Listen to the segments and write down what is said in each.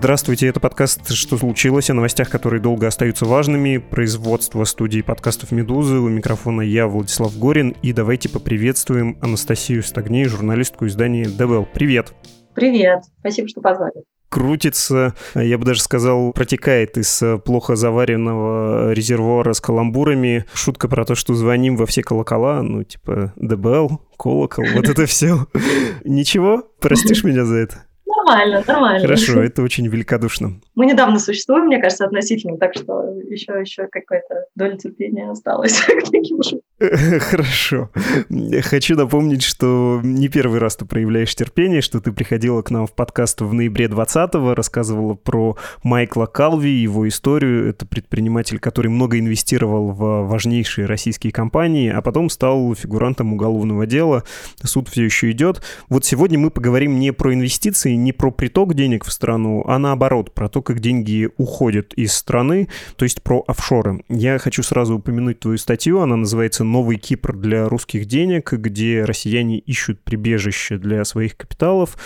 Здравствуйте, это подкаст «Что случилось?» о новостях, которые долго остаются важными. Производство студии подкастов «Медузы». У микрофона я, Владислав Горин. И давайте поприветствуем Анастасию Стагней, журналистку издания «ДВЛ». Привет! Привет! Спасибо, что позвали крутится, я бы даже сказал, протекает из плохо заваренного резервуара с каламбурами. Шутка про то, что звоним во все колокола, ну, типа ДБЛ, колокол, вот это все. Ничего? Простишь меня за это? Нормально, нормально. Хорошо, это очень великодушно. Мы недавно существуем, мне кажется, относительно, так что еще, еще какая-то доля терпения осталась Хорошо. Хочу напомнить, что не первый раз ты проявляешь терпение, что ты приходила к нам в подкаст в ноябре 20-го, рассказывала про Майкла Калви, его историю. Это предприниматель, который много инвестировал в важнейшие российские компании, а потом стал фигурантом уголовного дела. Суд все еще идет. Вот сегодня мы поговорим не про инвестиции, не про приток денег в страну, а наоборот, про то, как деньги уходят из страны, то есть про офшоры. Я хочу сразу упомянуть твою статью, она называется «Новый Кипр для русских денег», где россияне ищут прибежище для своих капиталов.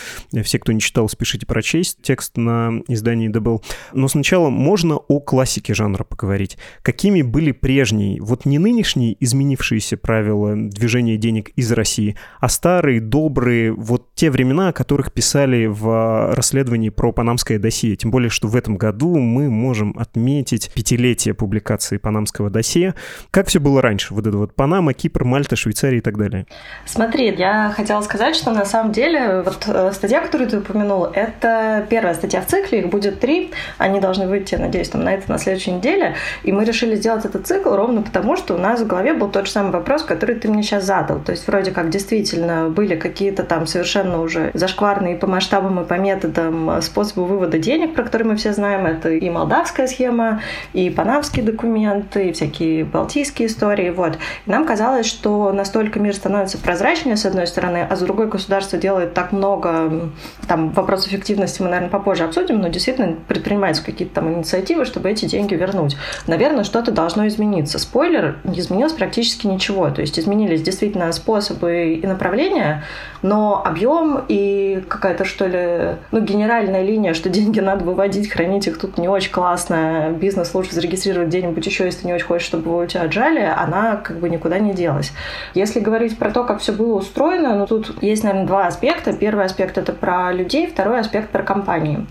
Все, кто не читал, спешите прочесть текст на издании «Дебл». Но сначала можно о классике жанра поговорить. Какими были прежние, вот не нынешние изменившиеся правила движения денег из России, а старые, добрые, вот те времена, о которых писали в расследовании про панамское досье. Тем более, что в этом году мы можем отметить пятилетие публикации панамского досье. Как все было раньше? Вот это вот Панама, Кипр, Мальта, Швейцария и так далее. Смотри, я хотела сказать, что на самом деле вот э, статья, которую ты упомянул, это первая статья в цикле, их будет три. Они должны выйти, надеюсь, там, на это на следующей неделе. И мы решили сделать этот цикл ровно потому, что у нас в голове был тот же самый вопрос, который ты мне сейчас задал. То есть вроде как действительно были какие-то там совершенно уже зашкварные по масштабам и по методам э, способы вывода денег, про которые мы все знаем. Это и молдавская схема, и панамские документы, и всякие балтийские истории. Вот. Нам казалось, что настолько мир становится прозрачнее, с одной стороны, а с другой государство делает так много, там, вопрос эффективности мы, наверное, попозже обсудим, но действительно предпринимаются какие-то там инициативы, чтобы эти деньги вернуть. Наверное, что-то должно измениться. Спойлер, не изменилось практически ничего. То есть изменились действительно способы и направления, но объем и какая-то, что ли, ну, генеральная линия, что деньги надо выводить, хранить их тут не очень классно, бизнес лучше зарегистрировать где-нибудь еще, если не очень хочешь, чтобы у тебя отжали, она как бы никуда не делась. Если говорить про то, как все было устроено, ну, тут есть, наверное, два аспекта. Первый аспект — это про людей, второй аспект — про компании.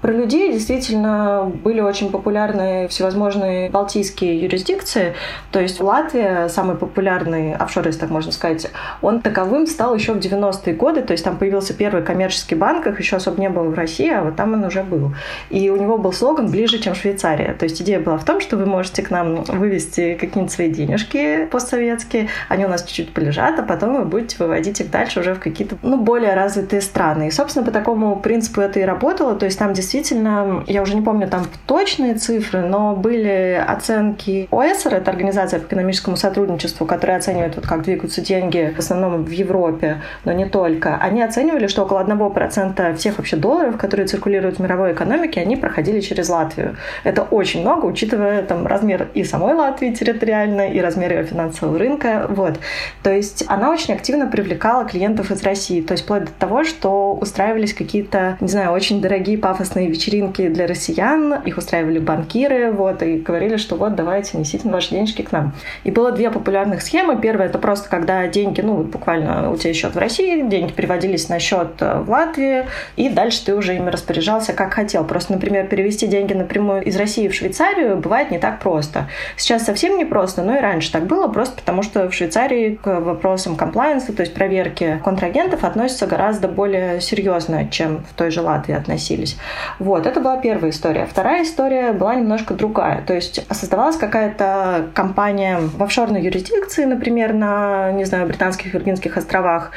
Про людей действительно были очень популярны всевозможные балтийские юрисдикции. То есть Латвия, самый популярный офшор, если так можно сказать, он таковым стал еще в 90-е годы. То есть там появился первый коммерческий банк, их еще особо не было в России, а вот там он уже был. И у него был слоган «ближе, чем Швейцария». То есть идея была в том, что вы можете к нам вывести какие-нибудь свои денежки постсоветские, они у нас чуть-чуть полежат, а потом вы будете выводить их дальше уже в какие-то ну, более развитые страны. И, собственно, по такому принципу это и работало. То есть там действительно, я уже не помню там точные цифры, но были оценки ОСР, это Организация по экономическому сотрудничеству, которая оценивает, вот как двигаются деньги в основном в Европе, но не только. Они оценивали, что около 1% всех вообще долларов, которые циркулируют в мировой экономике, они проходили через Латвию. Это очень много, учитывая там размер и самой Латвии территориально, и размер ее финансового рынка. Вот. То есть она очень активно привлекала клиентов из России. То есть вплоть до того, что устраивались какие-то, не знаю, очень дорогие пафосные классные вечеринки для россиян, их устраивали банкиры, вот, и говорили, что вот, давайте, несите ваши денежки к нам. И было две популярных схемы. Первая — это просто когда деньги, ну, буквально у тебя счет в России, деньги переводились на счет э, в Латвии, и дальше ты уже ими распоряжался как хотел. Просто, например, перевести деньги напрямую из России в Швейцарию бывает не так просто. Сейчас совсем не просто, но и раньше так было, просто потому что в Швейцарии к вопросам комплайенса, то есть проверки контрагентов, относятся гораздо более серьезно, чем в той же Латвии относились. Вот, это была первая история. Вторая история была немножко другая. То есть создавалась какая-то компания в офшорной юрисдикции, например, на, не знаю, британских Виргинских островах,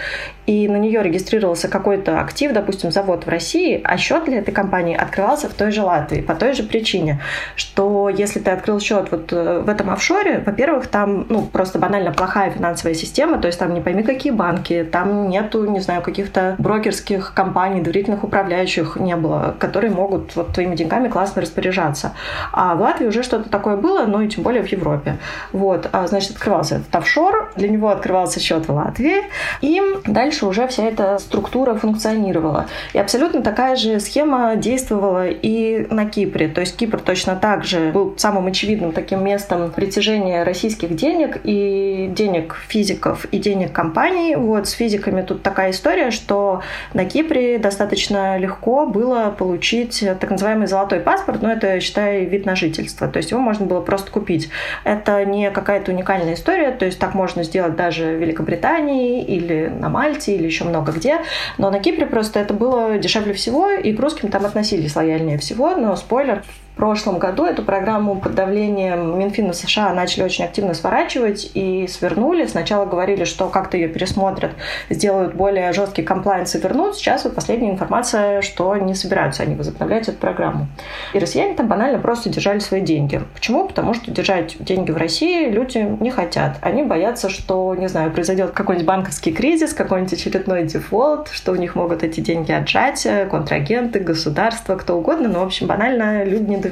и на нее регистрировался какой-то актив, допустим, завод в России, а счет для этой компании открывался в той же Латвии по той же причине, что если ты открыл счет вот э, в этом офшоре, во-первых, там ну, просто банально плохая финансовая система, то есть там не пойми какие банки, там нету, не знаю, каких-то брокерских компаний, доверительных управляющих не было, которые могут вот твоими деньгами классно распоряжаться. А в Латвии уже что-то такое было, ну и тем более в Европе. Вот, а, значит, открывался этот офшор, для него открывался счет в Латвии, и дальше уже вся эта структура функционировала. И абсолютно такая же схема действовала и на Кипре. То есть Кипр точно так же был самым очевидным таким местом притяжения российских денег и денег физиков и денег компаний. Вот с физиками тут такая история, что на Кипре достаточно легко было получить так называемый золотой паспорт, но это, считай, вид на жительство. То есть его можно было просто купить. Это не какая-то уникальная история, то есть так можно сделать даже в Великобритании или на Мальте или еще много где. Но на Кипре просто это было дешевле всего, и к русским там относились лояльнее всего. Но спойлер, прошлом году эту программу под давлением Минфина США начали очень активно сворачивать и свернули. Сначала говорили, что как-то ее пересмотрят, сделают более жесткий комплайнс и вернут. Сейчас вот последняя информация, что не собираются они возобновлять эту программу. И россияне там банально просто держали свои деньги. Почему? Потому что держать деньги в России люди не хотят. Они боятся, что, не знаю, произойдет какой-нибудь банковский кризис, какой-нибудь очередной дефолт, что у них могут эти деньги отжать контрагенты, государство, кто угодно. Но, в общем, банально люди не доверяют.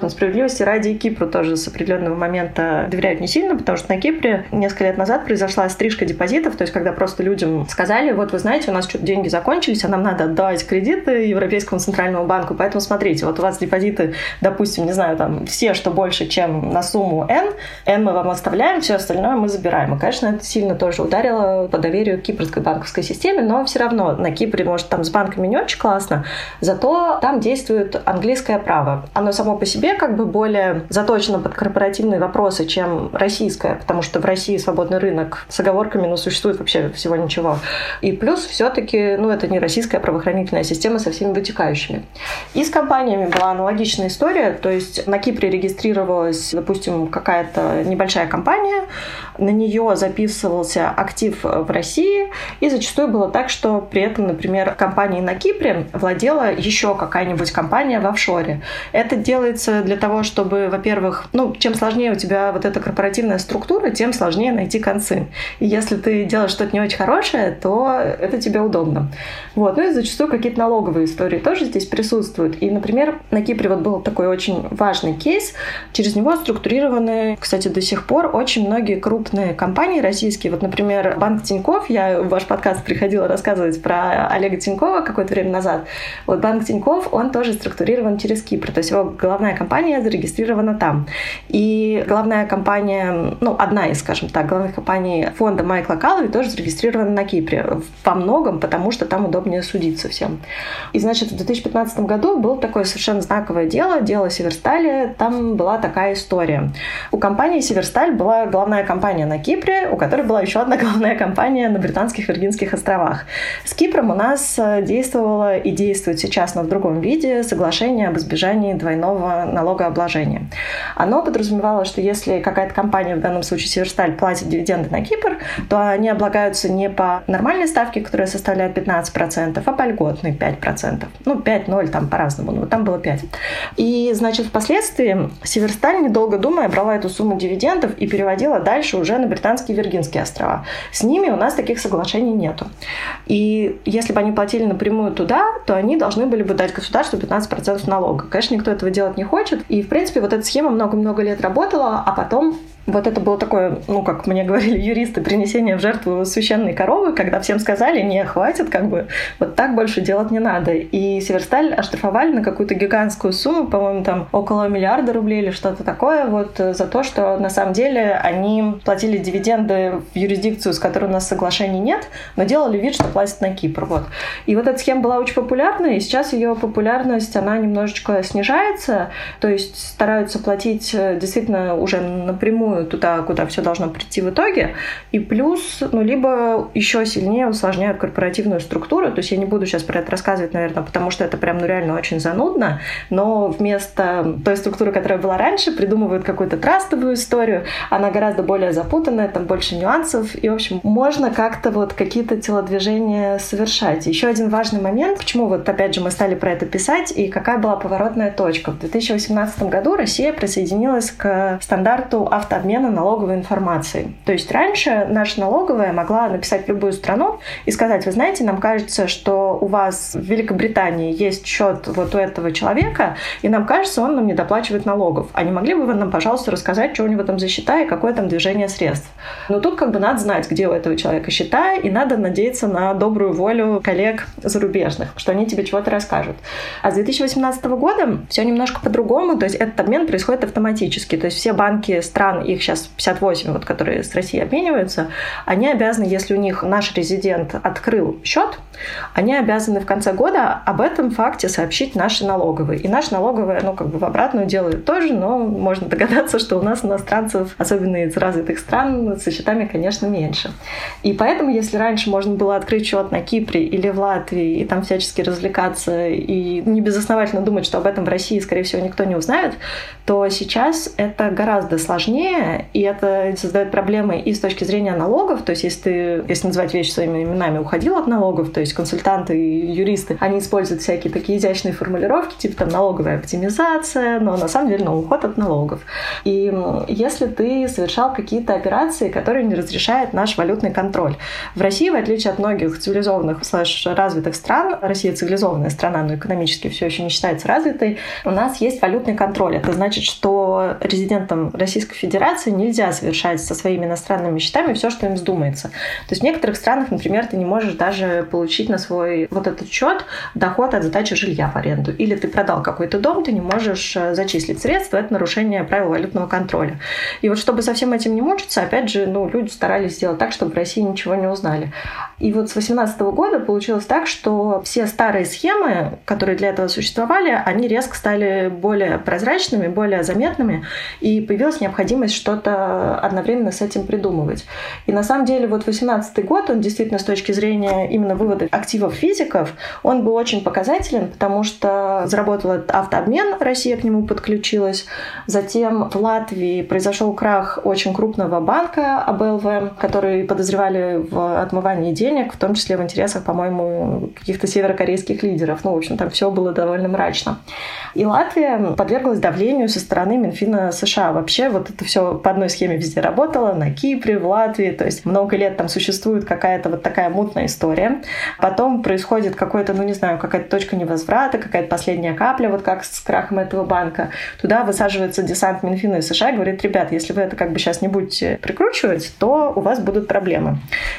Но справедливости ради и Кипру тоже с определенного момента доверяют не сильно, потому что на Кипре несколько лет назад произошла стрижка депозитов, то есть когда просто людям сказали, вот вы знаете, у нас что-то деньги закончились, а нам надо отдавать кредиты Европейскому центральному банку, поэтому смотрите, вот у вас депозиты, допустим, не знаю, там все, что больше, чем на сумму N, N мы вам оставляем, все остальное мы забираем. И, конечно, это сильно тоже ударило по доверию кипрской банковской системе, но все равно на Кипре, может, там с банками не очень классно, зато там действует английское право оно само по себе как бы более заточено под корпоративные вопросы, чем российское, потому что в России свободный рынок с оговорками, ну, существует вообще всего ничего. И плюс все-таки, ну, это не российская правоохранительная система со всеми вытекающими. И с компаниями была аналогичная история, то есть на Кипре регистрировалась, допустим, какая-то небольшая компания, на нее записывался актив в России, и зачастую было так, что при этом, например, компанией на Кипре владела еще какая-нибудь компания в офшоре. Это делается для того, чтобы, во-первых, ну, чем сложнее у тебя вот эта корпоративная структура, тем сложнее найти концы. И если ты делаешь что-то не очень хорошее, то это тебе удобно. Вот. Ну и зачастую какие-то налоговые истории тоже здесь присутствуют. И, например, на Кипре вот был такой очень важный кейс. Через него структурированы, кстати, до сих пор очень многие крупные компании российские. Вот, например, Банк Тиньков, я в ваш подкаст приходила рассказывать про Олега Тинькова какое-то время назад. Вот Банк Тиньков, он тоже структурирован через Кипр. То есть его головная компания зарегистрирована там. И главная компания, ну, одна из, скажем так, главных компаний фонда Майкла Калви тоже зарегистрирована на Кипре. Во многом, потому что там удобнее судиться всем. И, значит, в 2015 году было такое совершенно знаковое дело, дело Северстали. Там была такая история. У компании Северсталь была главная компания на Кипре, у которой была еще одна главная компания на Британских Виргинских островах. С Кипром у нас э, действовало и действует сейчас, но в другом виде, соглашение об избежании двойного налогообложения. Оно подразумевало, что если какая-то компания, в данном случае Северсталь, платит дивиденды на Кипр, то они облагаются не по нормальной ставке, которая составляет 15%, а по льготной 5%. Ну, 5-0 там по-разному, но там было 5. И, значит, впоследствии Северсталь, недолго думая, брала эту сумму дивидендов и переводила дальше уже на британские Виргинские острова. С ними у нас таких соглашений нету. И если бы они платили напрямую туда, то они должны были бы дать государству 15% налога. Конечно, никто этого делать не хочет. И, в принципе, вот эта схема много-много лет работала, а потом вот это было такое, ну, как мне говорили юристы, принесение в жертву священной коровы, когда всем сказали, не, хватит, как бы, вот так больше делать не надо. И Северсталь оштрафовали на какую-то гигантскую сумму, по-моему, там около миллиарда рублей или что-то такое, вот э, за то, что на самом деле они платили дивиденды в юрисдикцию, с которой у нас соглашений нет, но делали вид, что платят на Кипр, вот. И вот эта схема была очень популярна, и сейчас ее популярность, она немножечко снижается, то есть стараются платить э, действительно уже напрямую туда, куда все должно прийти в итоге. И плюс, ну, либо еще сильнее усложняют корпоративную структуру. То есть я не буду сейчас про это рассказывать, наверное, потому что это прям, ну, реально очень занудно. Но вместо той структуры, которая была раньше, придумывают какую-то трастовую историю. Она гораздо более запутанная, там больше нюансов. И, в общем, можно как-то вот какие-то телодвижения совершать. Еще один важный момент, почему вот опять же мы стали про это писать, и какая была поворотная точка. В 2018 году Россия присоединилась к стандарту авто обмена налоговой информацией. То есть раньше наша налоговая могла написать любую страну и сказать, вы знаете, нам кажется, что у вас в Великобритании есть счет вот у этого человека, и нам кажется, он нам не доплачивает налогов. А не могли бы вы нам, пожалуйста, рассказать, что у него там за счета и какое там движение средств? Но тут как бы надо знать, где у этого человека счета, и надо надеяться на добрую волю коллег зарубежных, что они тебе чего-то расскажут. А с 2018 года все немножко по-другому, то есть этот обмен происходит автоматически. То есть все банки стран, их сейчас 58, вот, которые с Россией обмениваются, они обязаны, если у них наш резидент открыл счет, они обязаны в конце года об этом факте сообщить наши налоговые. И наши налоговые, ну, как бы в обратную делают тоже, но можно догадаться, что у нас иностранцев, особенно из развитых стран, со счетами, конечно, меньше. И поэтому, если раньше можно было открыть счет на Кипре или в Латвии и там всячески развлекаться и не безосновательно думать, что об этом в России, скорее всего, никто не узнает, то сейчас это гораздо сложнее, и это создает проблемы и с точки зрения налогов, то есть если ты, если называть вещи своими именами, уходил от налогов, то есть консультанты и юристы, они используют всякие такие изящные формулировки, типа там налоговая оптимизация, но на самом деле ну, уход от налогов. И если ты совершал какие-то операции, которые не разрешает наш валютный контроль. В России, в отличие от многих цивилизованных слэш развитых стран, Россия цивилизованная страна, но экономически все еще не считается развитой, у нас есть валютный контроль. Это значит, что резидентам Российской Федерации нельзя совершать со своими иностранными счетами все, что им вздумается. То есть в некоторых странах, например, ты не можешь даже получить на свой вот этот счет доход от сдачи жилья в аренду. Или ты продал какой-то дом, ты не можешь э, зачислить средства, это нарушение правил валютного контроля. И вот чтобы со всем этим не мучиться, опять же, ну, люди старались сделать так, чтобы в России ничего не узнали. И вот с 2018 года получилось так, что все старые схемы, которые для этого существовали, они резко стали более прозрачными, более заметными, и появилась необходимость что-то одновременно с этим придумывать. И на самом деле вот 2018 год, он действительно с точки зрения именно вывода активов физиков, он был очень показателен, потому что заработал этот автообмен, Россия к нему подключилась. Затем в Латвии произошел крах очень крупного банка АБЛВ, который подозревали в отмывании денег, в том числе в интересах, по-моему, каких-то северокорейских лидеров. Ну, в общем, там все было довольно мрачно. И Латвия подверглась давлению со стороны Минфина США. Вообще вот это все по одной схеме везде работало, на Кипре, в Латвии, то есть много лет там существует какая-то вот такая мутная история. Потом происходит какой-то, ну не знаю, какая-то точка невозврата, какая-то последняя капля, вот как с крахом этого банка. Туда высаживается десант Минфина и США и говорит, ребят, если вы это как бы сейчас не будете прикручивать, то у вас будут проблемы.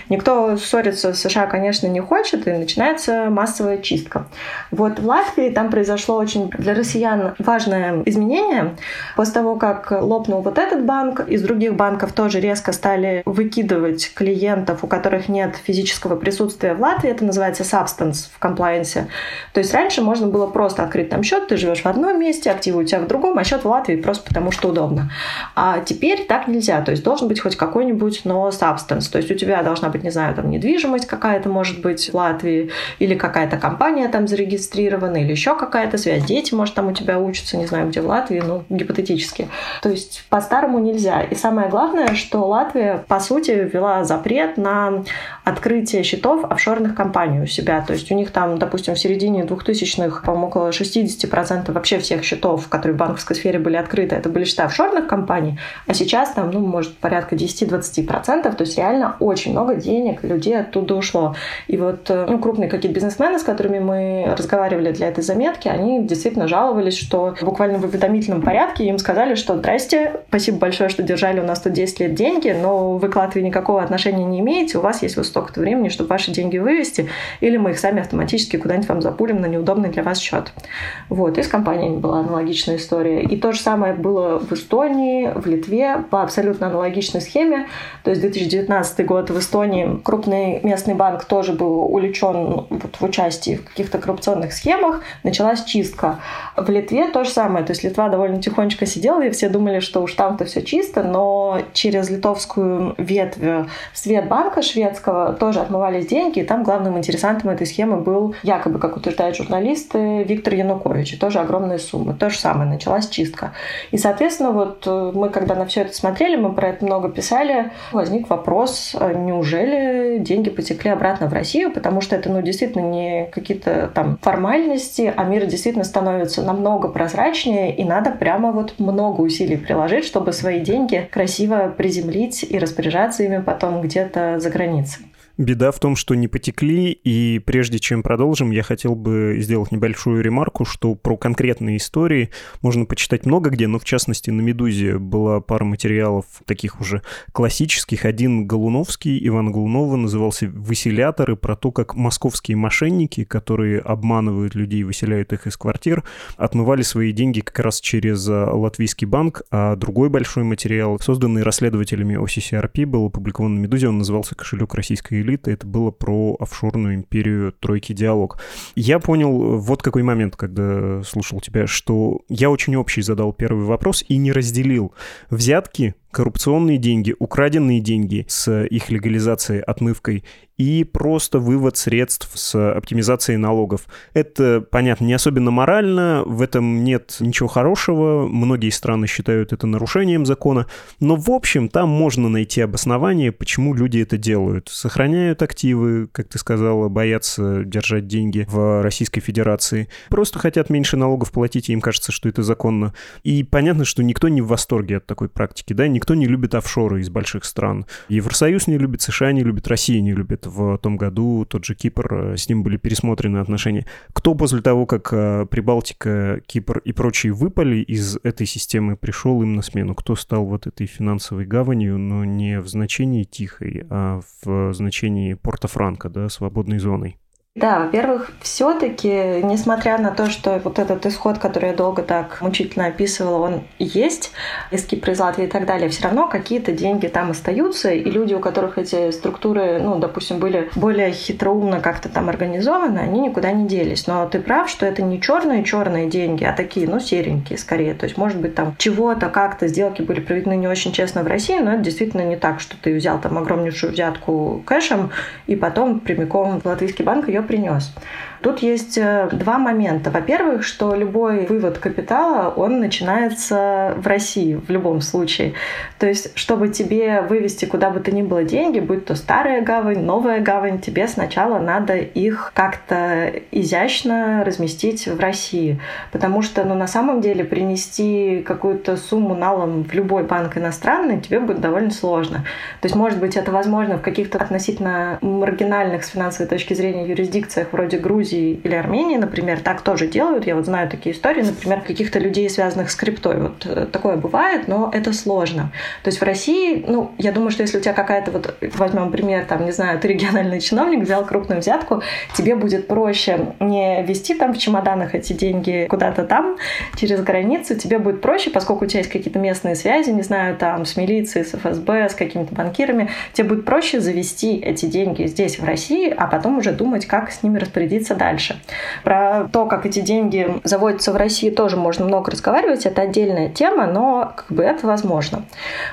Никто ссориться с США, конечно, не хочет, и начинается массовая чистка. Вот в Латвии там произошло очень для россиян важное изменение. После того, как лопнул вот этот банк, из других банков тоже резко стали выкидывать клиентов, у которых нет физического присутствия в Латвии. Это называется substance в комплайенсе. То есть раньше можно было просто открыть там счет, ты живешь в одном месте, активы у тебя в другом, а счет в Латвии просто потому, что удобно. А теперь так нельзя. То есть должен быть хоть какой-нибудь, но substance. То есть у тебя должна быть, не знаю, там недвижимость какая-то может быть в Латвии, или какая-то компания там зарегистрирована, или еще какая-то связь. Дети, может, там у тебя учатся, не знаю, где в Латвии, ну, гипотетически. То есть по-старому нельзя. И самое главное, что Латвия, по сути, ввела запрет на открытие счетов офшорных компаний у себя. То есть у них там, допустим, в середине 2000-х, по-моему, около 60% вообще всех счетов, которые в банковской сфере были открыты, это были счета офшорных компаний, а сейчас там, ну, может, порядка 10-20%. То есть реально очень много денег людей оттуда ушло. И вот э, ну, крупные какие-то бизнесмены, с которыми мы разговаривали для этой заметки, они действительно жаловались, что буквально в уведомительном порядке им сказали, что «Здрасте, спасибо большое, что держали у нас тут 10 лет деньги, но вы к Латвии никакого отношения не имеете, у вас есть вот столько-то времени, чтобы ваши деньги вывести, или мы их сами автоматически куда-нибудь вам запулим на неудобный для вас счет». Вот, и с компаниями была аналогичная история. И то же самое было в Эстонии, в Литве по абсолютно аналогичной схеме. То есть 2019 год в Эстонии крупные местный банк тоже был увлечен вот в участии в каких-то коррупционных схемах, началась чистка. В Литве то же самое, то есть Литва довольно тихонечко сидела, и все думали, что уж там-то все чисто, но через литовскую ветвь Светбанка шведского тоже отмывались деньги, и там главным интересантом этой схемы был, якобы, как утверждают журналисты, Виктор Янукович, и тоже огромные суммы. То же самое, началась чистка. И, соответственно, вот э, мы, когда на все это смотрели, мы про это много писали, возник вопрос, а неужели деньги потекли обратно в Россию, потому что это, ну, действительно не какие-то там формальности, а мир действительно становится намного прозрачнее, и надо прямо вот много усилий приложить, чтобы свои деньги красиво приземлить и распоряжаться ими потом где-то за границей. Беда в том, что не потекли, и прежде чем продолжим, я хотел бы сделать небольшую ремарку, что про конкретные истории можно почитать много где, но в частности на «Медузе» была пара материалов таких уже классических. Один Голуновский, Иван Голунова, назывался «Выселяторы», про то, как московские мошенники, которые обманывают людей, выселяют их из квартир, отмывали свои деньги как раз через а, латвийский банк, а другой большой материал, созданный расследователями OCCRP, был опубликован на «Медузе», он назывался «Кошелек российской элиты, это было про офшорную империю «Тройки Диалог». Я понял вот какой момент, когда слушал тебя, что я очень общий задал первый вопрос и не разделил взятки коррупционные деньги, украденные деньги с их легализацией, отмывкой и просто вывод средств с оптимизацией налогов. Это, понятно, не особенно морально, в этом нет ничего хорошего, многие страны считают это нарушением закона, но в общем там можно найти обоснование, почему люди это делают. Сохраняют активы, как ты сказала, боятся держать деньги в Российской Федерации, просто хотят меньше налогов платить, и им кажется, что это законно. И понятно, что никто не в восторге от такой практики, да, никто не любит офшоры из больших стран. Евросоюз не любит, США не любит, Россия не любит. В том году тот же Кипр, э, с ним были пересмотрены отношения. Кто после того, как э, Прибалтика, Кипр и прочие выпали из этой системы, пришел им на смену? Кто стал вот этой финансовой гаванью, но не в значении тихой, а в значении Порто-Франко, да, свободной зоной? Да, во-первых, все-таки, несмотря на то, что вот этот исход, который я долго так мучительно описывала, он есть, из Кипра, из Латвии и так далее, все равно какие-то деньги там остаются, и люди, у которых эти структуры, ну, допустим, были более хитроумно как-то там организованы, они никуда не делись. Но ты прав, что это не черные-черные деньги, а такие, ну, серенькие скорее. То есть, может быть, там чего-то как-то сделки были проведены не очень честно в России, но это действительно не так, что ты взял там огромнейшую взятку кэшем и потом прямиком в латвийский банк ее принес. Тут есть э, два момента. Во-первых, что любой вывод капитала, он начинается в России в любом случае. То есть, чтобы тебе вывести куда бы то ни было деньги, будь то старая гавань, новая гавань, тебе сначала надо их как-то изящно разместить в России. Потому что, ну, на самом деле, принести какую-то сумму налом в любой банк иностранный тебе будет довольно сложно. То есть, может быть, это возможно в каких-то относительно маргинальных с финансовой точки зрения юрисдикциях вроде Грузии, Грузии или Армении, например, так тоже делают. Я вот знаю такие истории, например, каких-то людей, связанных с криптой. Вот э, такое бывает, но это сложно. То есть в России, ну, я думаю, что если у тебя какая-то вот, возьмем пример, там, не знаю, ты региональный чиновник, взял крупную взятку, тебе будет проще не вести там в чемоданах эти деньги куда-то там, через границу, тебе будет проще, поскольку у тебя есть какие-то местные связи, не знаю, там, с милицией, с ФСБ, с какими-то банкирами, тебе будет проще завести эти деньги здесь, в России, а потом уже думать, как с ними распорядиться дальше. Про то, как эти деньги заводятся в России, тоже можно много разговаривать. Это отдельная тема, но как бы это возможно.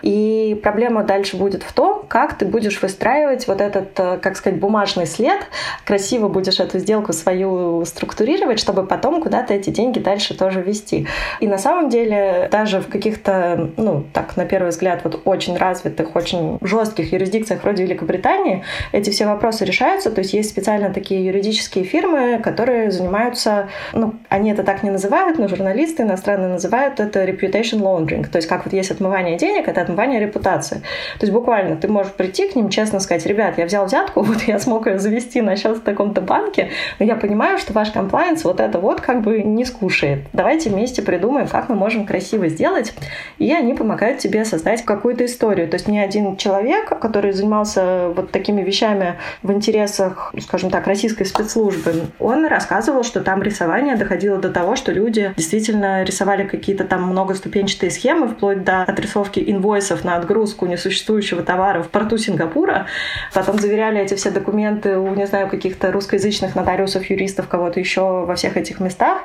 И проблема дальше будет в том, как ты будешь выстраивать вот этот, э, как сказать, бумажный след, красиво будешь эту сделку свою структурировать, чтобы потом куда-то эти деньги дальше тоже вести. И на самом деле даже в каких-то, ну, так, на первый взгляд, вот очень развитых, очень жестких юрисдикциях вроде Великобритании эти все вопросы решаются. То есть есть специально такие юридические фирмы, которые занимаются, ну, они это так не называют, но журналисты иностранные называют это reputation laundering. То есть как вот есть отмывание денег, это отмывание репутации. То есть буквально ты можешь прийти к ним, честно сказать, ребят, я взял взятку, вот я смог ее завести на счет в таком-то банке, но я понимаю, что ваш комплайенс вот это вот как бы не скушает. Давайте вместе придумаем, как мы можем красиво сделать, и они помогают тебе создать какую-то историю. То есть ни один человек, который занимался вот такими вещами в интересах, скажем так, российской спецслужбы, он рассказывал, что там рисование доходило до того, что люди действительно рисовали какие-то там многоступенчатые схемы, вплоть до отрисовки инвойсов на отгрузку несуществующего товара в порту Сингапура. Потом заверяли эти все документы у, не знаю, каких-то русскоязычных нотариусов, юристов, кого-то еще во всех этих местах.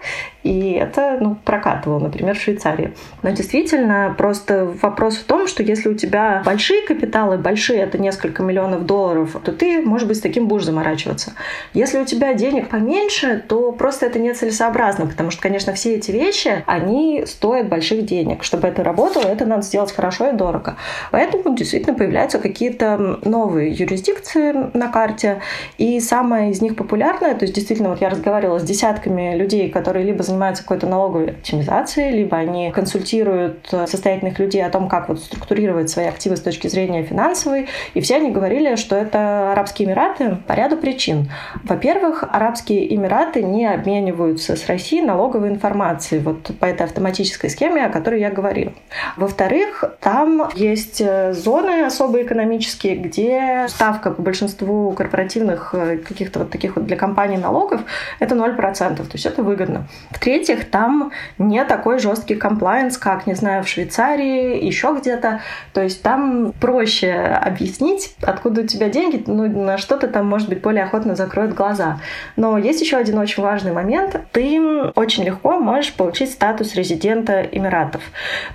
И это ну, прокатывало, например, в Швейцарии. Но действительно, просто вопрос в том, что если у тебя большие капиталы, большие, это несколько миллионов долларов, то ты, может быть, с таким будешь заморачиваться. Если у тебя денег поменьше, то просто это нецелесообразно, потому что, конечно, все эти вещи, они стоят больших денег. Чтобы это работало, это надо сделать хорошо и дорого. Поэтому действительно появляются какие-то новые юрисдикции на карте, и самая из них популярная, то есть действительно, вот я разговаривала с десятками людей, которые либо занимаются какой-то налоговой оптимизацией, либо они консультируют состоятельных людей о том, как вот структурировать свои активы с точки зрения финансовой, и все они говорили, что это Арабские Эмираты по ряду причин. Во-первых, Арабские Эмираты не обмениваются с Россией налоговой информацией вот по этой автоматической схеме, о которой я говорила. Во-вторых, там есть э, зоны особо экономические, где ставка по большинству корпоративных э, каких-то вот таких вот для компаний налогов это 0%, то есть это выгодно. В-третьих, там не такой жесткий комплайенс, как, не знаю, в Швейцарии, еще где-то. То есть там проще объяснить, откуда у тебя деньги, ну, на что ты там, может быть, более охотно закроют глаза. Но есть еще один очень важный момент. Ты очень легко можешь получить статус резидента Эмиратов.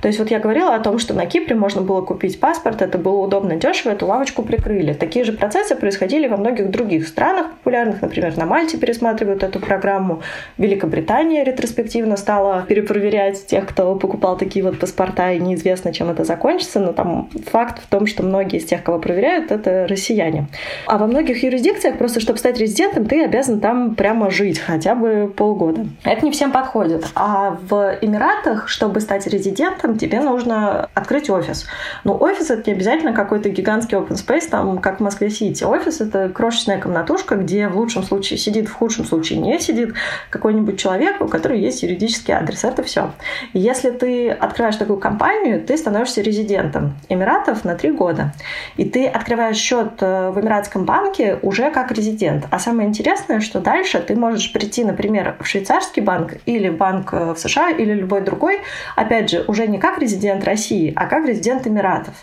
То есть вот я говорила о том, что на Кипре можно было купить паспорт, это было удобно, дешево, эту лавочку прикрыли. Такие же процессы происходили во многих других странах популярных, например, на Мальте пересматривают эту программу, Великобритания ретроспективно стала перепроверять тех, кто покупал такие вот паспорта, и неизвестно, чем это закончится, но там факт в том, что многие из тех, кого проверяют, это россияне. А во многих юрисдикциях просто, чтобы стать резидентом, ты обязан там прямо жить хотя бы полгода. Это не всем подходит. А в Эмиратах, чтобы стать резидентом, тебе нужно открыть офис. Но офис это не обязательно какой-то гигантский open space, там, как в Москве-Сити. Офис это крошечная комнатушка, где в лучшем случае сидит, в худшем случае не сидит какой-нибудь человек, у которого есть юридический адрес. Это все. Если ты открываешь такую компанию, ты становишься резидентом Эмиратов на три года. И ты открываешь счет э, в Эмиратском банке уже как резидент. А самое интересное, что дальше ты можешь прийти, например, в швейцарский банк или банк э, в США или любой другой, опять же, уже не как резидент России, а как резидент Эмиратов.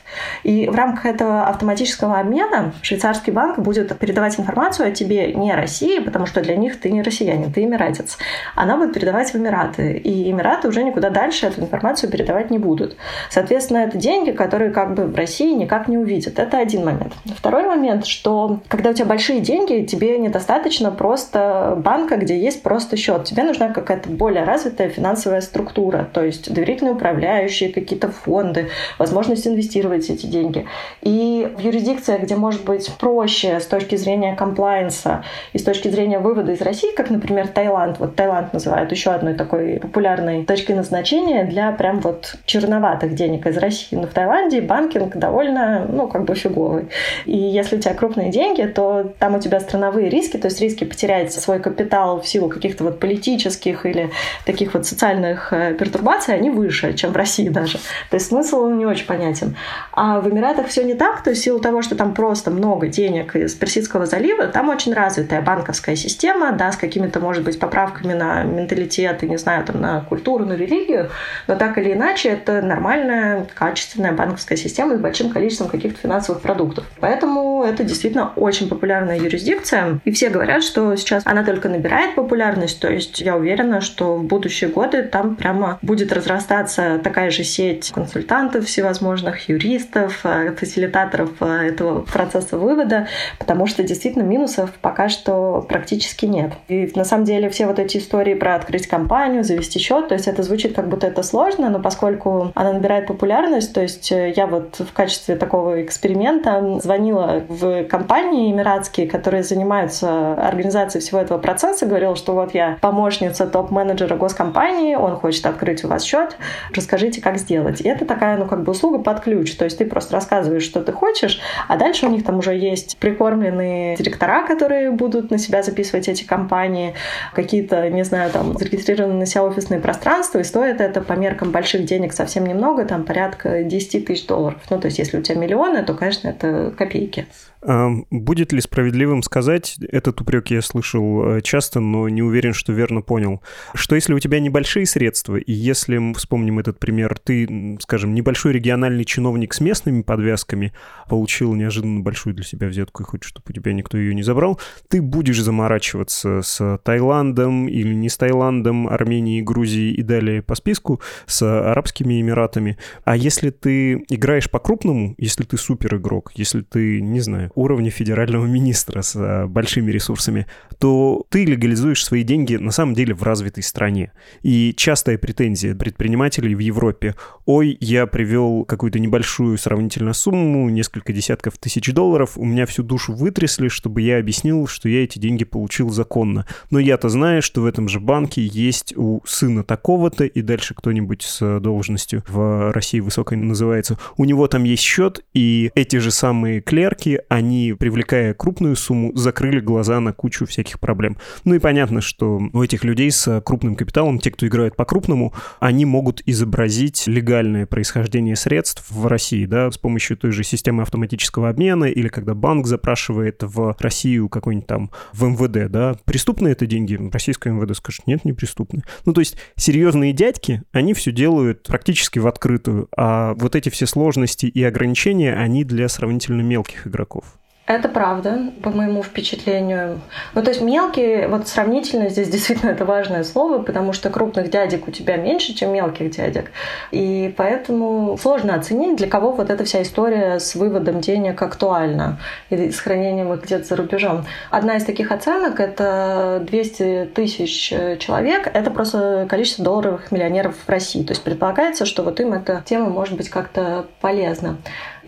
И в рамках этого автоматического обмена швейцарский банк будет передавать информацию о тебе не России, потому что для них ты не россиянин, ты эмиратец. Она будет передавать в Эмираты. И Эмираты уже никуда дальше эту информацию передавать не будут. Соответственно, это деньги, которые как бы в России никак не увидят. Это один момент. Второй момент, что когда у тебя большие деньги, тебе недостаточно просто банка, где есть просто счет. Тебе нужна какая-то более развитая финансовая структура, то есть доверительные управляющие, какие-то фонды, возможность инвестировать эти деньги. И в юрисдикциях, где может быть проще с точки зрения комплайенса и с точки зрения вывода из России, как, например, Таиланд. Вот Таиланд называют еще одной такой популярной точкой назначения для прям вот черноватых денег из России. Но в Таиланде банкинг довольно, ну, как бы фиговый. И если у тебя крупные деньги, то там у тебя страновые риски, то есть риски потерять свой капитал в силу каких-то вот политических или таких вот социальных э, пертурбаций, они выше, чем в России даже. То есть смысл не очень понятен. А в Эмиратах все не так, то есть в силу того, что там просто много денег из Персидского залива, там очень развитая банковская система, да, с какими-то, может быть, поправками на менталитет и, не знаю, там, на культуру, на религию, но так или иначе это нормальная, качественная банковская система с большим количеством каких-то финансовых продуктов. Поэтому это действительно очень популярная юрисдикция, и все говорят, что сейчас она только набирает популярность, то есть я уверена, что в будущие годы там прямо будет разрастаться такая же сеть консультантов всевозможных, юристов, э, фасилитаторов э, этого процесса вывода, потому что действительно минусов пока что практически нет. И на самом деле все вот эти истории про открыть компанию, завести счет, то есть это звучит как будто это сложно, но поскольку она набирает популярность, то есть э, я вот в качестве такого эксперимента звонила в компании эмиратские, которые занимаются организацией всего этого процесса, говорила, что вот я помощница топ-менеджера госкомпании, он хочет открыть у вас счет, расскажите, как сделать. И это такая, ну, как бы услуга под ключ, то есть ты просто рассказываешь, что ты хочешь, а дальше у них там уже есть прикормленные директора, которые будут на себя записывать эти компании, какие-то, не знаю, там, зарегистрированные на себя офисные пространства, и стоит это по меркам больших денег совсем немного, там порядка 10 тысяч долларов. Ну, то есть, если у тебя миллионы, то, конечно, это копейки. Будет ли справедливым сказать, этот упрек я слышал э, часто, но не уверен, что верно понял, что если у тебя небольшие средства, и если мы вспомним этот пример, ты, скажем, небольшой региональный чиновник с местными подвязками, получил неожиданно большую для себя взятку и хочешь, чтобы у тебя никто ее не забрал, ты будешь заморачиваться с Таиландом или не с Таиландом, Арменией, Грузией и далее по списку, с Арабскими Эмиратами. А если ты играешь по-крупному, если ты супер игрок, если ты, не знаю, уровня федерального министра с а, большими ресурсами, то ты легализуешь свои деньги на самом деле в развитой стране. И частая претензия предпринимателей в Европе, ой, я привел какую-то небольшую сравнительно сумму, несколько десятков тысяч долларов, у меня всю душу вытрясли, чтобы я объяснил, что я эти деньги получил законно. Но я-то знаю, что в этом же банке есть у сына такого-то, и дальше кто-нибудь с должностью в России высокой называется, у него там есть счет, и эти же самые клерки, они, привлекая крупную сумму, закрыли глаза на кучу всяких проблем. Ну и понятно, что у этих людей с крупным капиталом, те, кто играют по-крупному, они могут изобразить легальное происхождение средств в России, да, с помощью той же системы автоматического обмена или когда банк запрашивает в Россию какой-нибудь там в МВД, да, преступные это деньги, российское МВД скажет, нет, не преступные. Ну, то есть серьезные дядьки, они все делают практически в открытую, а вот эти все сложности и ограничения, они для сравнительно мелких игроков. Это правда, по моему впечатлению. Ну, то есть мелкие, вот сравнительно здесь действительно это важное слово, потому что крупных дядек у тебя меньше, чем мелких дядек. И поэтому сложно оценить, для кого вот эта вся история с выводом денег актуальна и с хранением их где-то за рубежом. Одна из таких оценок — это 200 тысяч человек. Это просто количество долларовых миллионеров в России. То есть предполагается, что вот им эта тема может быть как-то полезна.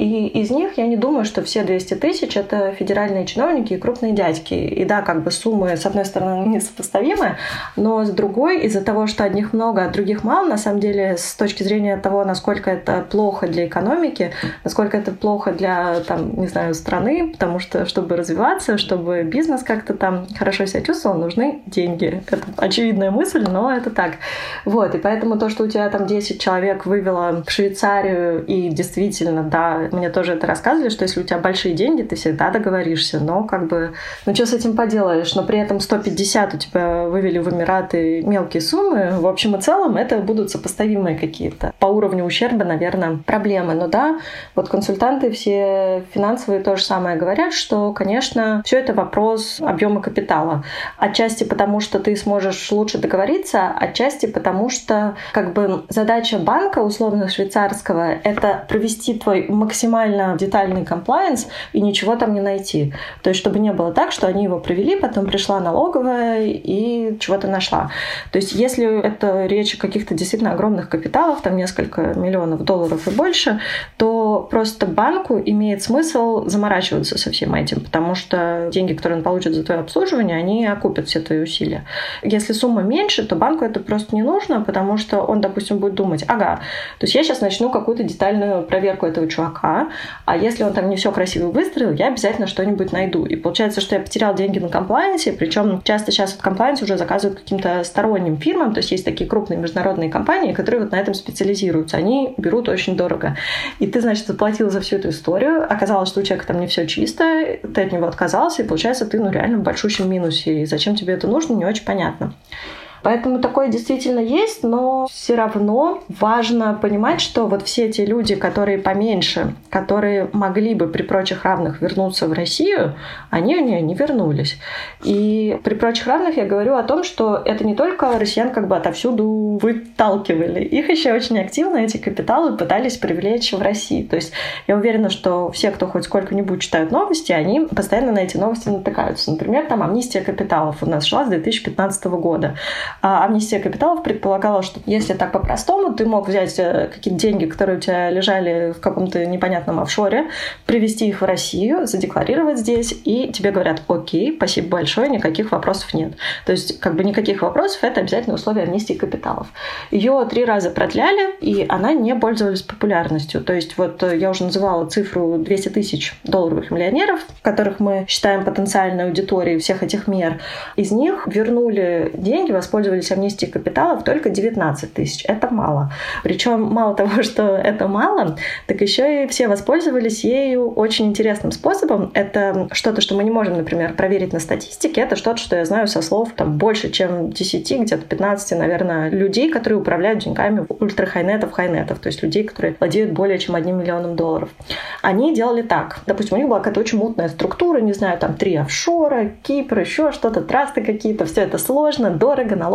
И из них я не думаю, что все 200 тысяч — это федеральные чиновники и крупные дядьки. И да, как бы суммы, с одной стороны, несопоставимы, но с другой, из-за того, что одних много, а других мало, на самом деле, с точки зрения того, насколько это плохо для экономики, насколько это плохо для, там, не знаю, страны, потому что, чтобы развиваться, чтобы бизнес как-то там хорошо себя чувствовал, нужны деньги. Это очевидная мысль, но это так. Вот, и поэтому то, что у тебя там 10 человек вывело в Швейцарию, и действительно, да, мне тоже это рассказывали, что если у тебя большие деньги, ты всегда договоришься, но как бы, ну что с этим поделаешь, но при этом 150 у тебя вывели в Эмираты мелкие суммы, в общем и целом это будут сопоставимые какие-то по уровню ущерба, наверное, проблемы. Но да, вот консультанты все финансовые то же самое говорят, что, конечно, все это вопрос объема капитала. Отчасти потому, что ты сможешь лучше договориться, отчасти потому, что как бы задача банка условно швейцарского — это провести твой максимально детальный комплайенс и ничего там не найти. То есть, чтобы не было так, что они его провели, потом пришла налоговая и чего-то нашла. То есть, если это речь о каких-то действительно огромных капиталах, там несколько миллионов долларов и больше, то просто банку имеет смысл заморачиваться со всем этим, потому что деньги, которые он получит за твое обслуживание, они окупят все твои усилия. Если сумма меньше, то банку это просто не нужно, потому что он, допустим, будет думать, ага, то есть я сейчас начну какую-то детальную проверку этого чувака, а если он там не все красиво выстроил, я обязательно что-нибудь найду. И получается, что я потерял деньги на комплайенсе, причем часто сейчас от комплайенс уже заказывают каким-то сторонним фирмам, то есть есть такие крупные международные компании, которые вот на этом специализируются. Они берут очень дорого. И ты, значит, заплатил за всю эту историю, оказалось, что у человека там не все чисто, ты от него отказался, и получается, ты ну реально в большущем минусе. И зачем тебе это нужно, не очень понятно. Поэтому такое действительно есть, но все равно важно понимать, что вот все эти люди, которые поменьше, которые могли бы при прочих равных вернуться в Россию, они у нее не вернулись. И при прочих равных я говорю о том, что это не только россиян как бы отовсюду выталкивали. Их еще очень активно эти капиталы пытались привлечь в России. То есть я уверена, что все, кто хоть сколько-нибудь читают новости, они постоянно на эти новости натыкаются. Например, там амнистия капиталов у нас шла с 2015 года. А амнистия капиталов предполагала, что если так по-простому, ты мог взять э, какие-то деньги, которые у тебя лежали в каком-то непонятном офшоре, привезти их в Россию, задекларировать здесь, и тебе говорят, окей, спасибо большое, никаких вопросов нет. То есть как бы никаких вопросов, это обязательно условие амнистии капиталов. Ее три раза продляли, и она не пользовалась популярностью. То есть вот э, я уже называла цифру 200 тысяч долларовых миллионеров, которых мы считаем потенциальной аудиторией всех этих мер. Из них вернули деньги, воспользовались воспользовались амнистией капиталов только 19 тысяч. Это мало. Причем мало того, что это мало, так еще и все воспользовались ею очень интересным способом. Это что-то, что мы не можем, например, проверить на статистике. Это что-то, что я знаю со слов там больше, чем 10, где-то 15, наверное, людей, которые управляют деньгами ультрахайнетов, хайнетов, то есть людей, которые владеют более чем одним миллионом долларов. Они делали так. Допустим, у них была какая-то очень мутная структура, не знаю, там три офшора, Кипр, еще что-то, трасты какие-то, все это сложно, дорого, налоги.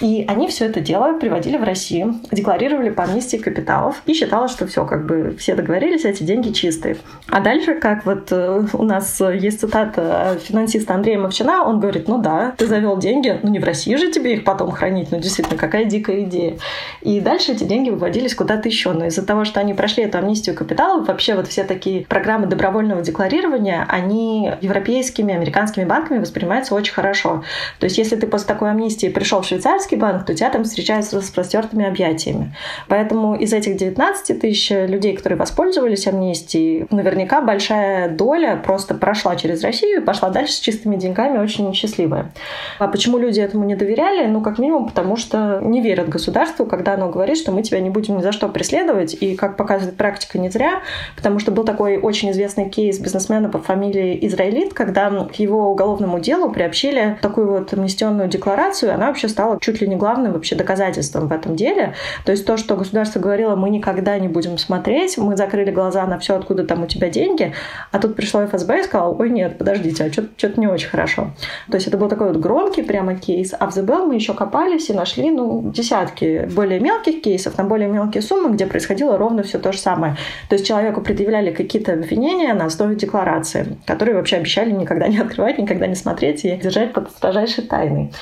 И они все это дело приводили в Россию, декларировали по амнистии капиталов и считалось, что все, как бы все договорились, эти деньги чистые. А дальше, как вот э, у нас есть цитата финансиста Андрея Мовчина, он говорит, ну да, ты завел деньги, ну не в России же тебе их потом хранить, ну действительно, какая дикая идея. И дальше эти деньги выводились куда-то еще. Но из-за того, что они прошли эту амнистию капиталов, вообще вот все такие программы добровольного декларирования, они европейскими, американскими банками воспринимаются очень хорошо. То есть если ты после такой амнистии пришел в швейцарский банк, то тебя там встречают с распростертыми объятиями. Поэтому из этих 19 тысяч людей, которые воспользовались амнистией, наверняка большая доля просто прошла через Россию и пошла дальше с чистыми деньгами, очень счастливая. А почему люди этому не доверяли? Ну, как минимум, потому что не верят государству, когда оно говорит, что мы тебя не будем ни за что преследовать. И, как показывает практика, не зря, потому что был такой очень известный кейс бизнесмена по фамилии Израилит, когда к его уголовному делу приобщили такую вот амнистионную декларацию, она вообще стала чуть ли не главным вообще доказательством в этом деле. То есть то, что государство говорило, мы никогда не будем смотреть, мы закрыли глаза на все, откуда там у тебя деньги, а тут пришло ФСБ и сказал, ой, нет, подождите, а что-то не очень хорошо. То есть это был такой вот громкий прямо кейс, а в ЗБЛ мы еще копались и нашли, ну, десятки более мелких кейсов на более мелкие суммы, где происходило ровно все то же самое. То есть человеку предъявляли какие-то обвинения на основе декларации, которые вообще обещали никогда не открывать, никогда не смотреть и держать под строжайшей тайной.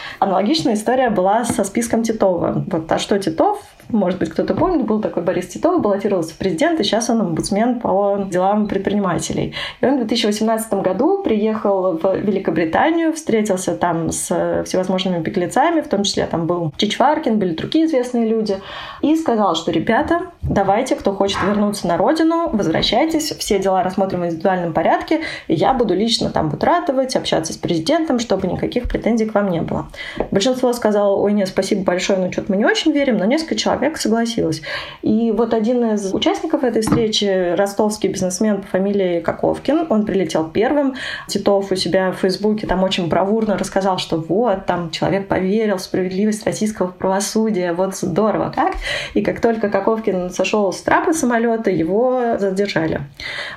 Аналогичная история была со списком Титова. Вот, а что Титов? Может быть, кто-то помнит, был такой Борис Титов, баллотировался в президент, и сейчас он омбудсмен по делам предпринимателей. И он в 2018 году приехал в Великобританию, встретился там с всевозможными беглецами, в том числе там был Чичваркин, были другие известные люди, и сказал, что, ребята, давайте, кто хочет вернуться на родину, возвращайтесь, все дела рассмотрим в индивидуальном порядке, и я буду лично там ратовать, общаться с президентом, чтобы никаких претензий к вам не было. Большинство сказало, ой, нет, спасибо большое, но что-то мы не очень верим, но несколько человек согласилось. И вот один из участников этой встречи, ростовский бизнесмен по фамилии Каковкин, он прилетел первым. Титов у себя в Фейсбуке там очень бравурно рассказал, что вот, там человек поверил в справедливость российского правосудия, вот здорово как. И как только Каковкин сошел с трапа самолета, его задержали.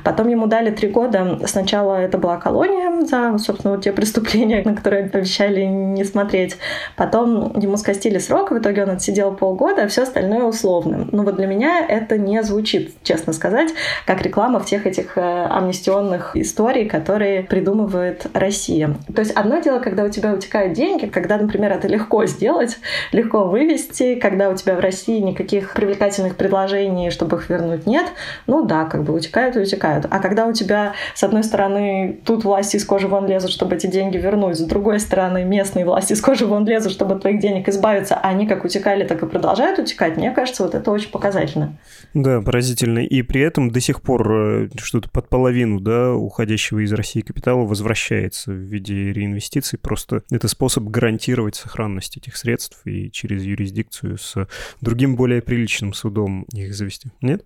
Потом ему дали три года. Сначала это была колония за, собственно, вот те преступления, на которые обещали не смотреть. Потом ему скостили срок, в итоге он отсидел полгода, а все остальное условно. Но вот для меня это не звучит, честно сказать, как реклама всех этих э, амнистионных историй, которые придумывает Россия. То есть одно дело, когда у тебя утекают деньги, когда, например, это легко сделать, легко вывести, когда у тебя в России никаких привлекательных предложений, чтобы их вернуть, нет, ну да, как бы утекают и утекают. А когда у тебя, с одной стороны, тут власти кожи вон лезут, чтобы эти деньги вернуть, с другой стороны, местные власти из кожи вон лезут, чтобы от твоих денег избавиться, а они как утекали, так и продолжают утекать, мне кажется, вот это очень показательно. Да, поразительно. И при этом до сих пор э, что-то под половину да, уходящего из России капитала возвращается в виде реинвестиций. Просто это способ гарантировать сохранность этих средств и через юрисдикцию с другим более приличным судом их завести. Нет?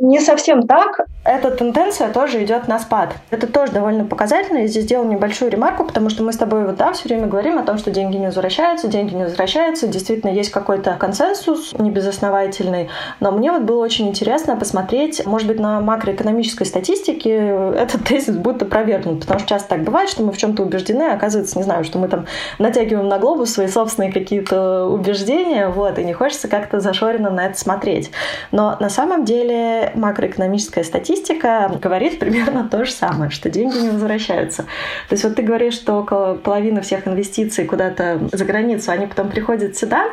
Не совсем так. Эта тенденция тоже идет на спад. Это тоже довольно показательно. Я здесь сделал небольшую ремарку, потому что мы с тобой вот, да, все время говорим о том, что деньги не возвращаются, деньги не возвращаются. Действительно, есть какой-то консенсус небезосновательный. Но мне вот было очень интересно посмотреть, может быть, на макроэкономической статистике этот тезис будет опровергнут. Потому что часто так бывает, что мы в чем-то убеждены, а оказывается, не знаю, что мы там натягиваем на глобус свои собственные какие-то убеждения, вот, и не хочется как-то зашоренно на это смотреть. Но на самом деле макроэкономическая статистика говорит примерно то же самое, что деньги не возвращаются. То есть вот ты говоришь, что около половины всех инвестиций куда-то за границу, они потом приходят сюда,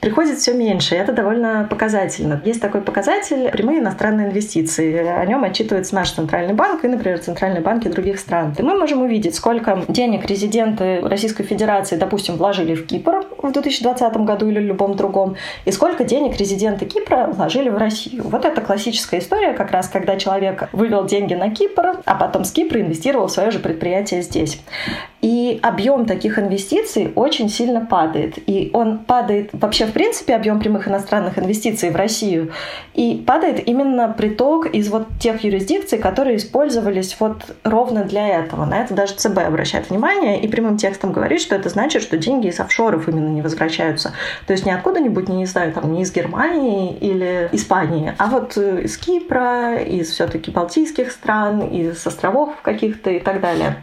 приходит все меньше, и это довольно показательно. Есть такой показатель прямые иностранные инвестиции. О нем отчитывается наш центральный банк и, например, центральные банки других стран. И мы можем увидеть, сколько денег резиденты Российской Федерации, допустим, вложили в Кипр в 2020 году или любом другом, и сколько денег резиденты Кипра вложили в Россию. Вот это классическая история, как раз когда человек вывел деньги на Кипр, а потом с Кипра инвестировал в свое же предприятие здесь. И объем таких инвестиций очень сильно падает. И он падает вообще, в принципе, объем прямых иностранных инвестиций в Россию. И падает именно приток из вот тех юрисдикций, которые использовались вот ровно для этого. На это даже ЦБ обращает внимание и прямым текстом говорит, что это значит, что деньги из офшоров именно не возвращаются. То есть не откуда-нибудь, не знаю, там, не из Германии или Испании, а вот из Кипра, из все-таки Балтийских стран, из островов каких-то и так далее.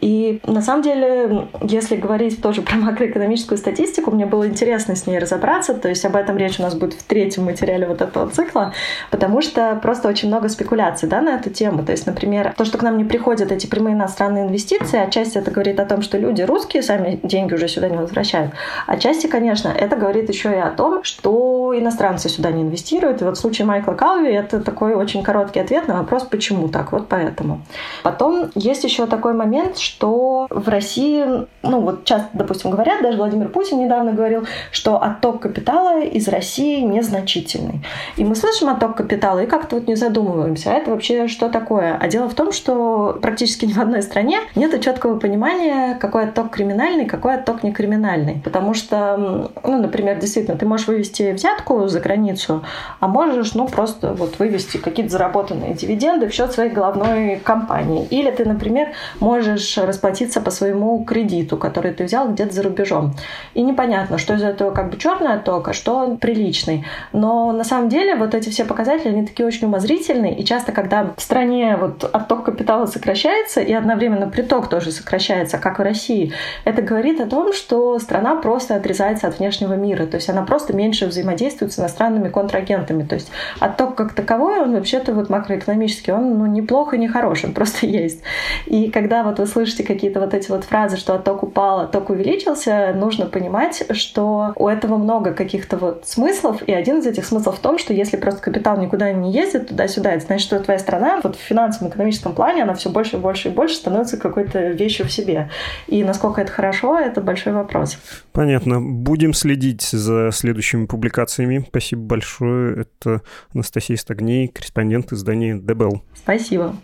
И на самом деле, если говорить тоже про макроэкономическую статистику, мне было интересно с ней разобраться, то есть об этом речь у нас будет в третьем материале вот этого цикла, потому что просто очень много спекуляций да, на эту тему. То есть, например, то, что к нам не приходят эти прямые иностранные инвестиции, отчасти это говорит о том, что люди русские сами деньги уже сюда не возвращают. Отчасти, конечно, это говорит еще и о том, что иностранцы сюда не инвестируют. И вот в случае Майкла Калви это такой очень короткий ответ на вопрос, почему так, вот поэтому. Потом есть еще такой момент, что в России, ну вот часто, допустим, говорят, даже Владимир Путин недавно говорил, что отток капитала из России незначительный. И мы слышим отток капитала и как-то вот не задумываемся, а это вообще что такое? А дело в том, что практически ни в одной стране нет четкого понимания, какой отток криминальный, какой отток не криминальный. Потому что, ну, например, действительно, ты можешь вывести взятку за границу, а можешь, ну, просто вот вывести какие-то заработанные дивиденды в счет своей головной компании. Или ты, например, можешь расплатиться по своему кредиту, который ты взял где-то за рубежом. И непонятно, что из этого как бы черный отток, а что приличный. Но на самом деле вот эти все показатели, они такие очень умозрительные. И часто, когда в стране вот отток капитала сокращается и одновременно приток тоже сокращается, как в России, это говорит о том, что страна просто отрезается от внешнего мира. То есть она просто меньше взаимодействует с иностранными контрагентами. То есть отток как таковой, он вообще-то вот макроэкономический, он ну, неплохо, не хорош, он просто есть. И когда вот вы слышите какие-то вот эти вот фразы, что отток упал, отток увеличился, нужно понимать, что у этого много каких-то вот смыслов, и один из этих смыслов в том, что если просто капитал никуда не ездит туда-сюда, это значит, что твоя страна вот в финансовом, экономическом плане, она все больше и больше и больше становится какой-то вещью в себе. И насколько это хорошо, это большой вопрос. Понятно. Будем следить за следующими публикациями. Спасибо большое. Это Анастасия Стагней, корреспондент издания ДБЛ. Спасибо.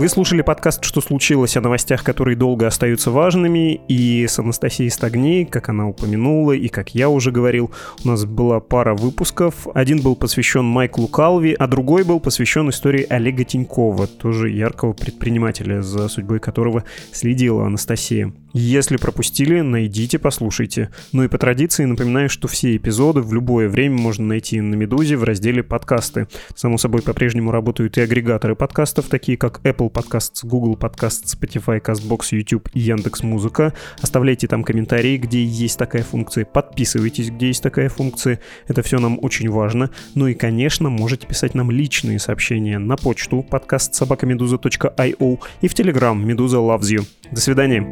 Вы слушали подкаст «Что случилось?» о новостях, которые долго остаются важными. И с Анастасией Стагней, как она упомянула, и как я уже говорил, у нас была пара выпусков. Один был посвящен Майклу Калви, а другой был посвящен истории Олега Тинькова, тоже яркого предпринимателя, за судьбой которого следила Анастасия. Если пропустили, найдите, послушайте. Ну и по традиции напоминаю, что все эпизоды в любое время можно найти на «Медузе» в разделе «Подкасты». Само собой, по-прежнему работают и агрегаторы подкастов, такие как Apple Podcasts, Google Podcasts, Spotify, CastBox, YouTube и Яндекс.Музыка. Оставляйте там комментарии, где есть такая функция. Подписывайтесь, где есть такая функция. Это все нам очень важно. Ну и, конечно, можете писать нам личные сообщения на почту подкаст собакамедуза.io и в Telegram Медуза Loves You. До свидания.